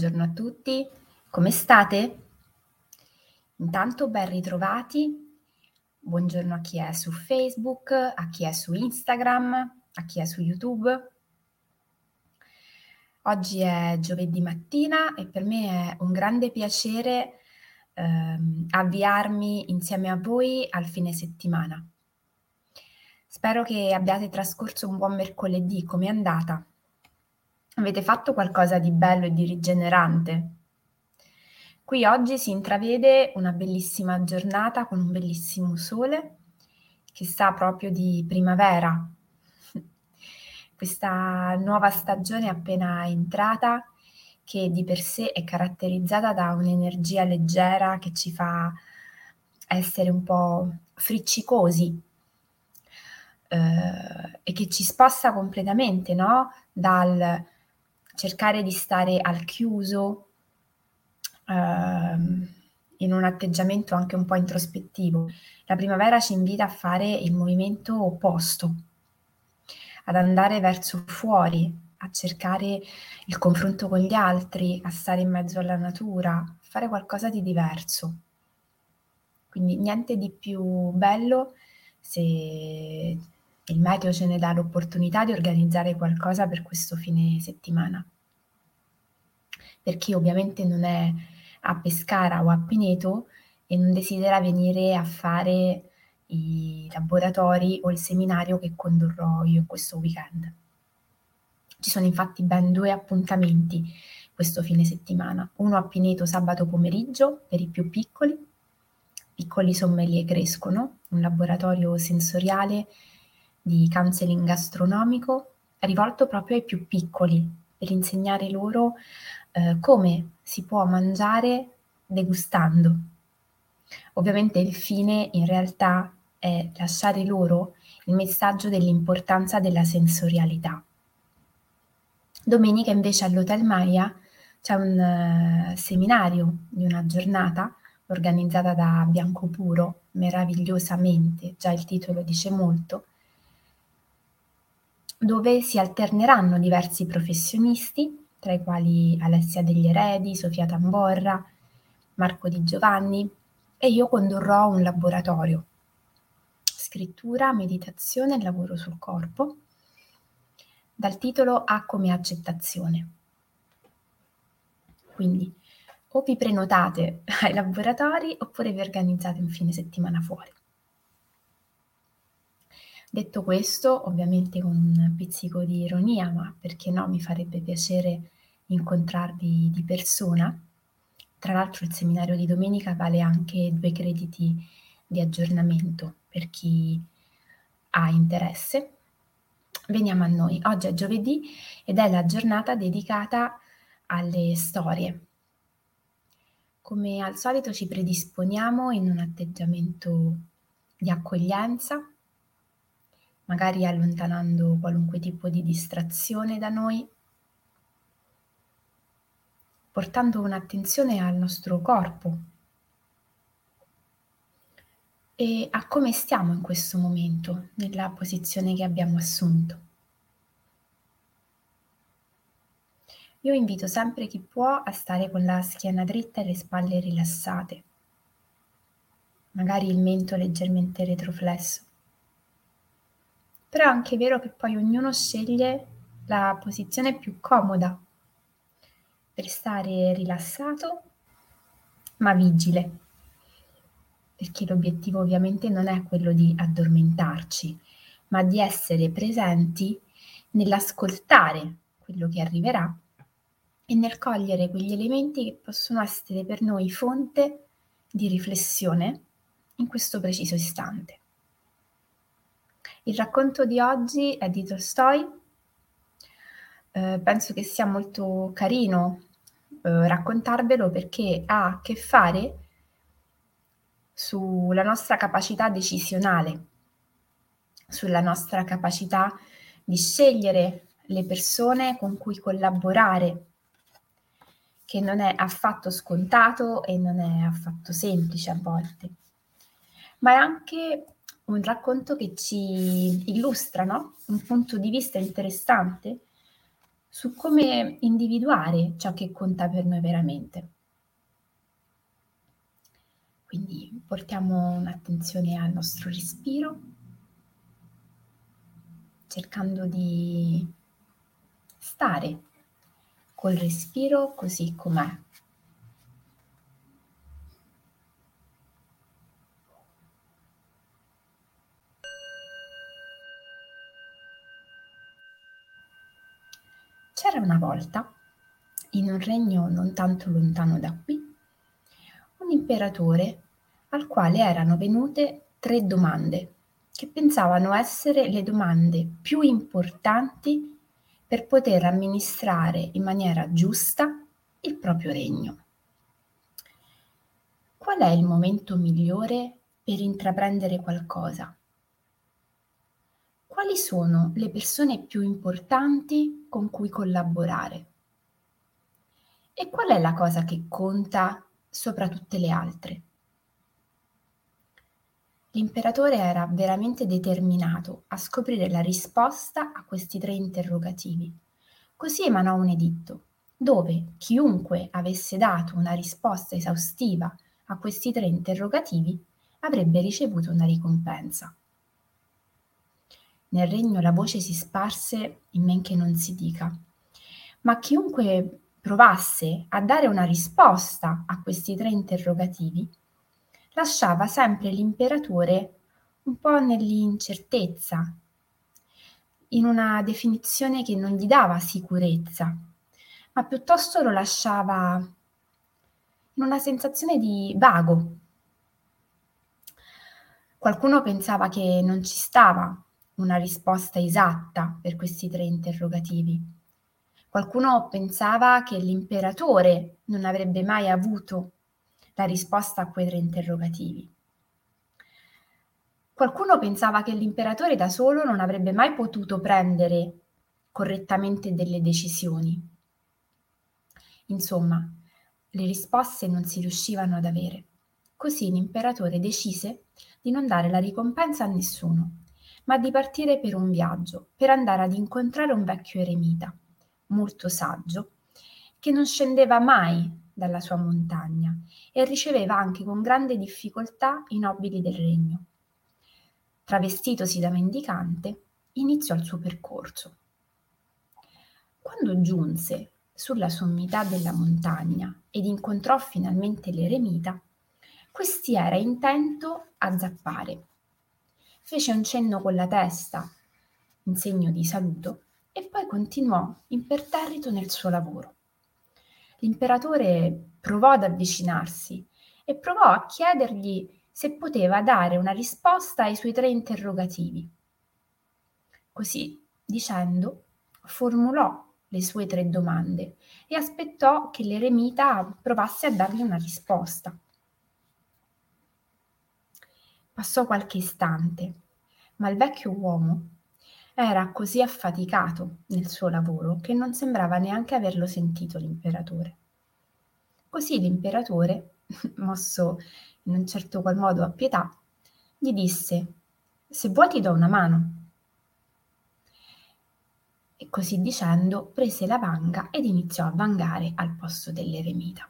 Buongiorno a tutti, come state? Intanto ben ritrovati, buongiorno a chi è su Facebook, a chi è su Instagram, a chi è su YouTube. Oggi è giovedì mattina e per me è un grande piacere ehm, avviarmi insieme a voi al fine settimana. Spero che abbiate trascorso un buon mercoledì, com'è andata? Avete fatto qualcosa di bello e di rigenerante? Qui oggi si intravede una bellissima giornata con un bellissimo sole che sa proprio di primavera. Questa nuova stagione appena entrata che di per sé è caratterizzata da un'energia leggera che ci fa essere un po' friccicosi eh, e che ci sposta completamente no? dal cercare di stare al chiuso, ehm, in un atteggiamento anche un po' introspettivo. La primavera ci invita a fare il movimento opposto, ad andare verso fuori, a cercare il confronto con gli altri, a stare in mezzo alla natura, a fare qualcosa di diverso. Quindi niente di più bello se il meteo ce ne dà l'opportunità di organizzare qualcosa per questo fine settimana. Per chi ovviamente non è a Pescara o a Pineto e non desidera venire a fare i laboratori o il seminario che condurrò io questo weekend. Ci sono infatti ben due appuntamenti questo fine settimana, uno a Pineto sabato pomeriggio per i più piccoli, piccoli sommelier crescono, un laboratorio sensoriale di counseling gastronomico rivolto proprio ai più piccoli per insegnare loro eh, come si può mangiare degustando. Ovviamente il fine in realtà è lasciare loro il messaggio dell'importanza della sensorialità. Domenica invece all'Hotel Maya c'è un uh, seminario di una giornata organizzata da Bianco Puro, meravigliosamente, già il titolo dice molto, dove si alterneranno diversi professionisti, tra i quali Alessia degli Eredi, Sofia Tamborra, Marco Di Giovanni, e io condurrò un laboratorio. Scrittura, meditazione e lavoro sul corpo, dal titolo A come accettazione. Quindi o vi prenotate ai laboratori oppure vi organizzate un fine settimana fuori. Detto questo, ovviamente con un pizzico di ironia, ma perché no, mi farebbe piacere incontrarvi di persona. Tra l'altro il seminario di domenica vale anche due crediti di aggiornamento per chi ha interesse. Veniamo a noi. Oggi è giovedì ed è la giornata dedicata alle storie. Come al solito ci predisponiamo in un atteggiamento di accoglienza magari allontanando qualunque tipo di distrazione da noi, portando un'attenzione al nostro corpo e a come stiamo in questo momento, nella posizione che abbiamo assunto. Io invito sempre chi può a stare con la schiena dritta e le spalle rilassate, magari il mento leggermente retroflesso però è anche vero che poi ognuno sceglie la posizione più comoda per stare rilassato ma vigile, perché l'obiettivo ovviamente non è quello di addormentarci, ma di essere presenti nell'ascoltare quello che arriverà e nel cogliere quegli elementi che possono essere per noi fonte di riflessione in questo preciso istante. Il racconto di oggi è di Tolstoi. Eh, penso che sia molto carino eh, raccontarvelo perché ha a che fare sulla nostra capacità decisionale, sulla nostra capacità di scegliere le persone con cui collaborare, che non è affatto scontato e non è affatto semplice a volte, ma è anche un racconto che ci illustra no? un punto di vista interessante su come individuare ciò che conta per noi veramente. Quindi portiamo un'attenzione al nostro respiro, cercando di stare col respiro così com'è. C'era una volta, in un regno non tanto lontano da qui, un imperatore al quale erano venute tre domande che pensavano essere le domande più importanti per poter amministrare in maniera giusta il proprio regno. Qual è il momento migliore per intraprendere qualcosa? Quali sono le persone più importanti con cui collaborare? E qual è la cosa che conta sopra tutte le altre? L'imperatore era veramente determinato a scoprire la risposta a questi tre interrogativi. Così emanò un editto, dove chiunque avesse dato una risposta esaustiva a questi tre interrogativi avrebbe ricevuto una ricompensa. Nel regno la voce si sparse in men che non si dica, ma chiunque provasse a dare una risposta a questi tre interrogativi lasciava sempre l'imperatore un po' nell'incertezza, in una definizione che non gli dava sicurezza, ma piuttosto lo lasciava in una sensazione di vago. Qualcuno pensava che non ci stava una risposta esatta per questi tre interrogativi. Qualcuno pensava che l'imperatore non avrebbe mai avuto la risposta a quei tre interrogativi. Qualcuno pensava che l'imperatore da solo non avrebbe mai potuto prendere correttamente delle decisioni. Insomma, le risposte non si riuscivano ad avere. Così l'imperatore decise di non dare la ricompensa a nessuno ma di partire per un viaggio, per andare ad incontrare un vecchio eremita, molto saggio, che non scendeva mai dalla sua montagna e riceveva anche con grande difficoltà i nobili del regno. Travestitosi da mendicante, iniziò il suo percorso. Quando giunse sulla sommità della montagna ed incontrò finalmente l'eremita, questi era intento a zappare fece un cenno con la testa in segno di saluto e poi continuò imperterrito nel suo lavoro. L'imperatore provò ad avvicinarsi e provò a chiedergli se poteva dare una risposta ai suoi tre interrogativi. Così, dicendo, formulò le sue tre domande e aspettò che l'eremita provasse a dargli una risposta. Passò qualche istante, ma il vecchio uomo era così affaticato nel suo lavoro che non sembrava neanche averlo sentito l'imperatore. Così l'imperatore, mosso in un certo qual modo a pietà, gli disse: Se vuoi ti do una mano. E così dicendo prese la vanga ed iniziò a vangare al posto dell'eremita.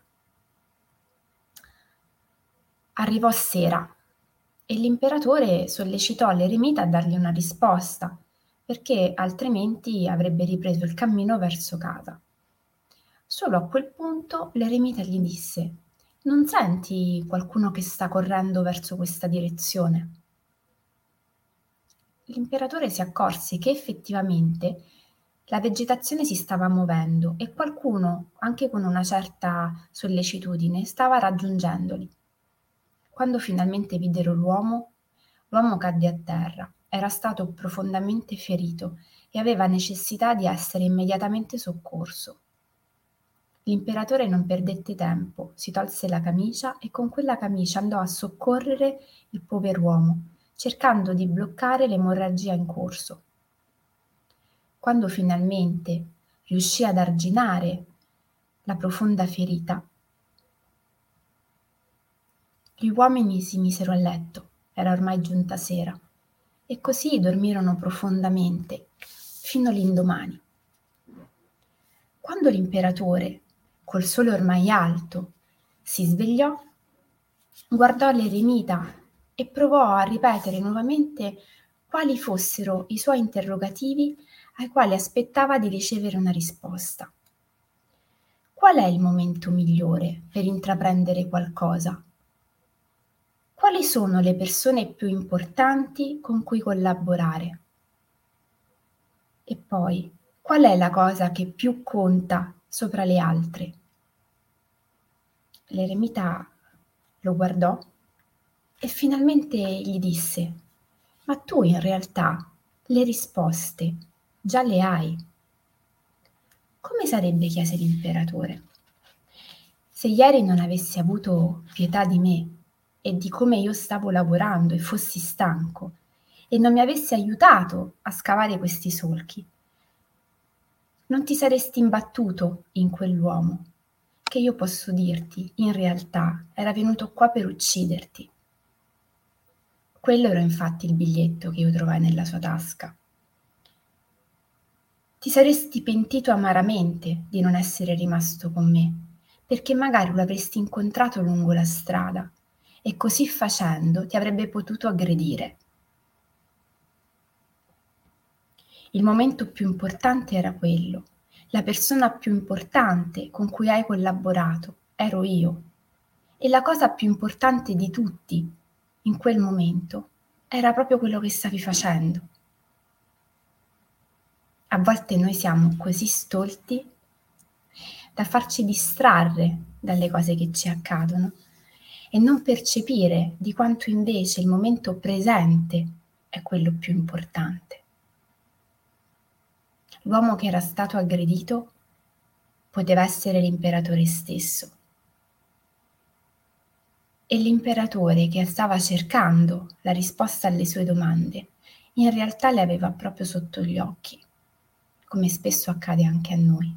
Arrivò sera e l'imperatore sollecitò l'eremita a dargli una risposta, perché altrimenti avrebbe ripreso il cammino verso casa. Solo a quel punto l'eremita gli disse Non senti qualcuno che sta correndo verso questa direzione? L'imperatore si accorse che effettivamente la vegetazione si stava muovendo e qualcuno, anche con una certa sollecitudine, stava raggiungendoli. Quando finalmente videro l'uomo, l'uomo cadde a terra. Era stato profondamente ferito e aveva necessità di essere immediatamente soccorso. L'imperatore non perdette tempo, si tolse la camicia e con quella camicia andò a soccorrere il pover'uomo, cercando di bloccare l'emorragia in corso. Quando finalmente riuscì ad arginare la profonda ferita, gli uomini si misero a letto, era ormai giunta sera, e così dormirono profondamente fino all'indomani. quando l'imperatore, col sole ormai alto, si svegliò, guardò l'eremita e provò a ripetere nuovamente quali fossero i suoi interrogativi ai quali aspettava di ricevere una risposta. Qual è il momento migliore per intraprendere qualcosa? Quali sono le persone più importanti con cui collaborare? E poi, qual è la cosa che più conta sopra le altre? L'eremita lo guardò e finalmente gli disse, ma tu in realtà le risposte già le hai. Come sarebbe, chiese l'imperatore, se ieri non avessi avuto pietà di me e di come io stavo lavorando e fossi stanco e non mi avessi aiutato a scavare questi solchi? Non ti saresti imbattuto in quell'uomo che io posso dirti, in realtà, era venuto qua per ucciderti. Quello era infatti il biglietto che io trovai nella sua tasca. Ti saresti pentito amaramente di non essere rimasto con me, perché magari lo avresti incontrato lungo la strada e così facendo ti avrebbe potuto aggredire. Il momento più importante era quello. La persona più importante con cui hai collaborato ero io. E la cosa più importante di tutti in quel momento era proprio quello che stavi facendo. A volte noi siamo così stolti da farci distrarre dalle cose che ci accadono e non percepire di quanto invece il momento presente è quello più importante. L'uomo che era stato aggredito poteva essere l'imperatore stesso. E l'imperatore che stava cercando la risposta alle sue domande, in realtà le aveva proprio sotto gli occhi come spesso accade anche a noi.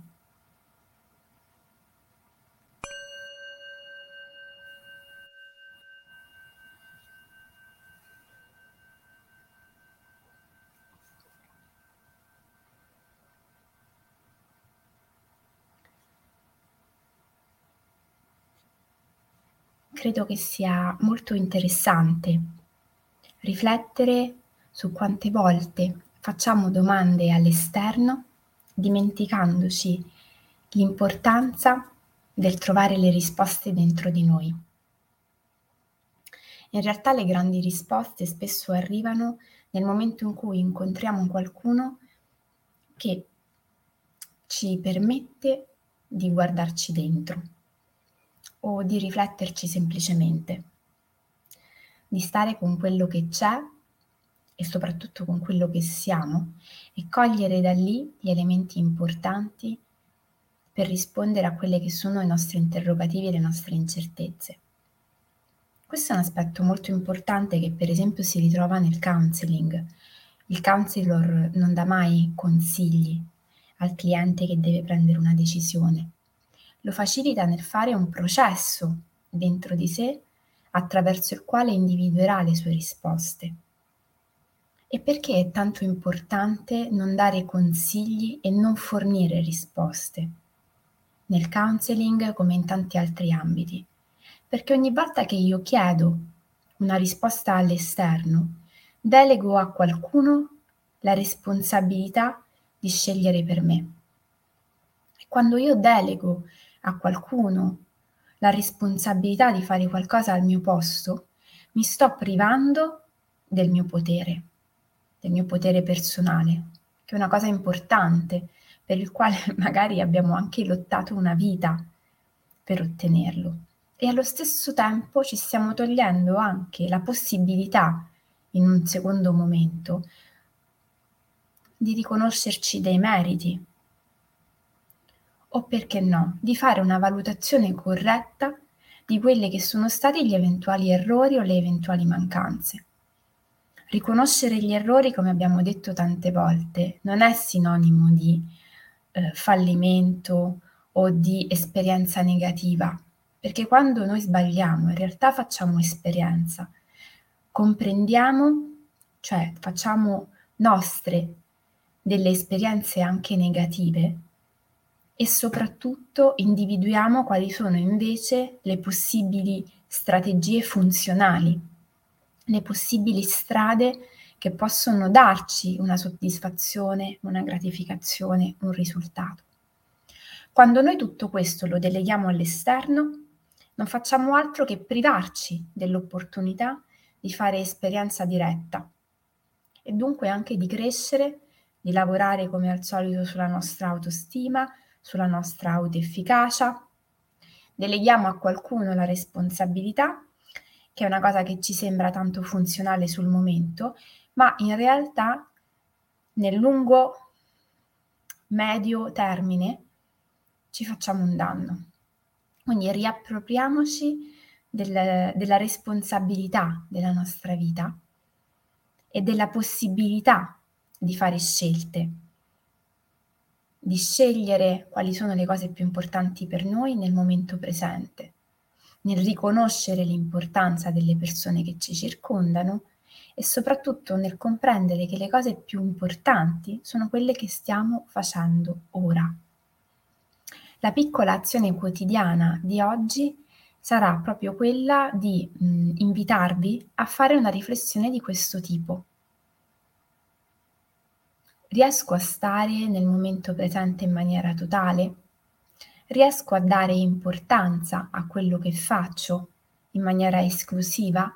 Credo che sia molto interessante riflettere su quante volte facciamo domande all'esterno dimenticandoci l'importanza del trovare le risposte dentro di noi. In realtà le grandi risposte spesso arrivano nel momento in cui incontriamo qualcuno che ci permette di guardarci dentro o di rifletterci semplicemente, di stare con quello che c'è e soprattutto con quello che siamo e cogliere da lì gli elementi importanti per rispondere a quelle che sono i nostri interrogativi e le nostre incertezze. Questo è un aspetto molto importante che per esempio si ritrova nel counseling. Il counselor non dà mai consigli al cliente che deve prendere una decisione, lo facilita nel fare un processo dentro di sé attraverso il quale individuerà le sue risposte. E perché è tanto importante non dare consigli e non fornire risposte? Nel counseling come in tanti altri ambiti. Perché ogni volta che io chiedo una risposta all'esterno, delego a qualcuno la responsabilità di scegliere per me. E quando io delego a qualcuno la responsabilità di fare qualcosa al mio posto, mi sto privando del mio potere del mio potere personale, che è una cosa importante, per il quale magari abbiamo anche lottato una vita per ottenerlo. E allo stesso tempo ci stiamo togliendo anche la possibilità, in un secondo momento, di riconoscerci dei meriti o perché no, di fare una valutazione corretta di quelli che sono stati gli eventuali errori o le eventuali mancanze. Riconoscere gli errori, come abbiamo detto tante volte, non è sinonimo di eh, fallimento o di esperienza negativa, perché quando noi sbagliamo in realtà facciamo esperienza, comprendiamo, cioè facciamo nostre delle esperienze anche negative e soprattutto individuiamo quali sono invece le possibili strategie funzionali, le possibili strade che possono darci una soddisfazione, una gratificazione, un risultato. Quando noi tutto questo lo deleghiamo all'esterno, non facciamo altro che privarci dell'opportunità di fare esperienza diretta e dunque anche di crescere, di lavorare come al solito sulla nostra autostima, sulla nostra autoefficacia. Deleghiamo a qualcuno la responsabilità, che è una cosa che ci sembra tanto funzionale sul momento, ma in realtà nel lungo medio termine ci facciamo un danno. Quindi riappropriamoci del, della responsabilità della nostra vita e della possibilità di fare scelte, di scegliere quali sono le cose più importanti per noi nel momento presente, nel riconoscere l'importanza delle persone che ci circondano e soprattutto nel comprendere che le cose più importanti sono quelle che stiamo facendo ora. La piccola azione quotidiana di oggi sarà proprio quella di mh, invitarvi a fare una riflessione di questo tipo riesco a stare nel momento presente in maniera totale? Riesco a dare importanza a quello che faccio in maniera esclusiva?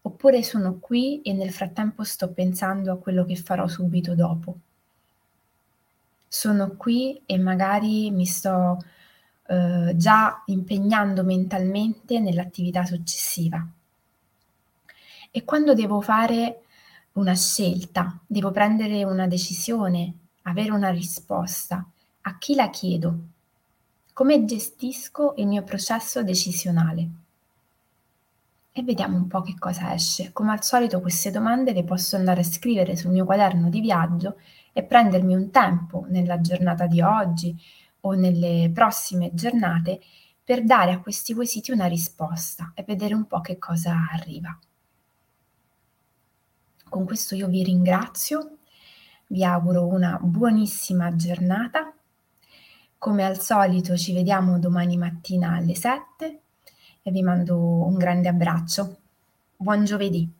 Oppure sono qui e nel frattempo sto pensando a quello che farò subito dopo? Sono qui e magari mi sto eh, già impegnando mentalmente nell'attività successiva. E quando devo fare una scelta, devo prendere una decisione, avere una risposta. A chi la chiedo? Come gestisco il mio processo decisionale? E vediamo un po' che cosa esce. Come al solito queste domande le posso andare a scrivere sul mio quaderno di viaggio e prendermi un tempo nella giornata di oggi o nelle prossime giornate per dare a questi quesiti una risposta e vedere un po' che cosa arriva. Con questo io vi ringrazio, vi auguro una buonissima giornata. Come al solito ci vediamo domani mattina alle 7 e vi mando un grande abbraccio. Buon giovedì!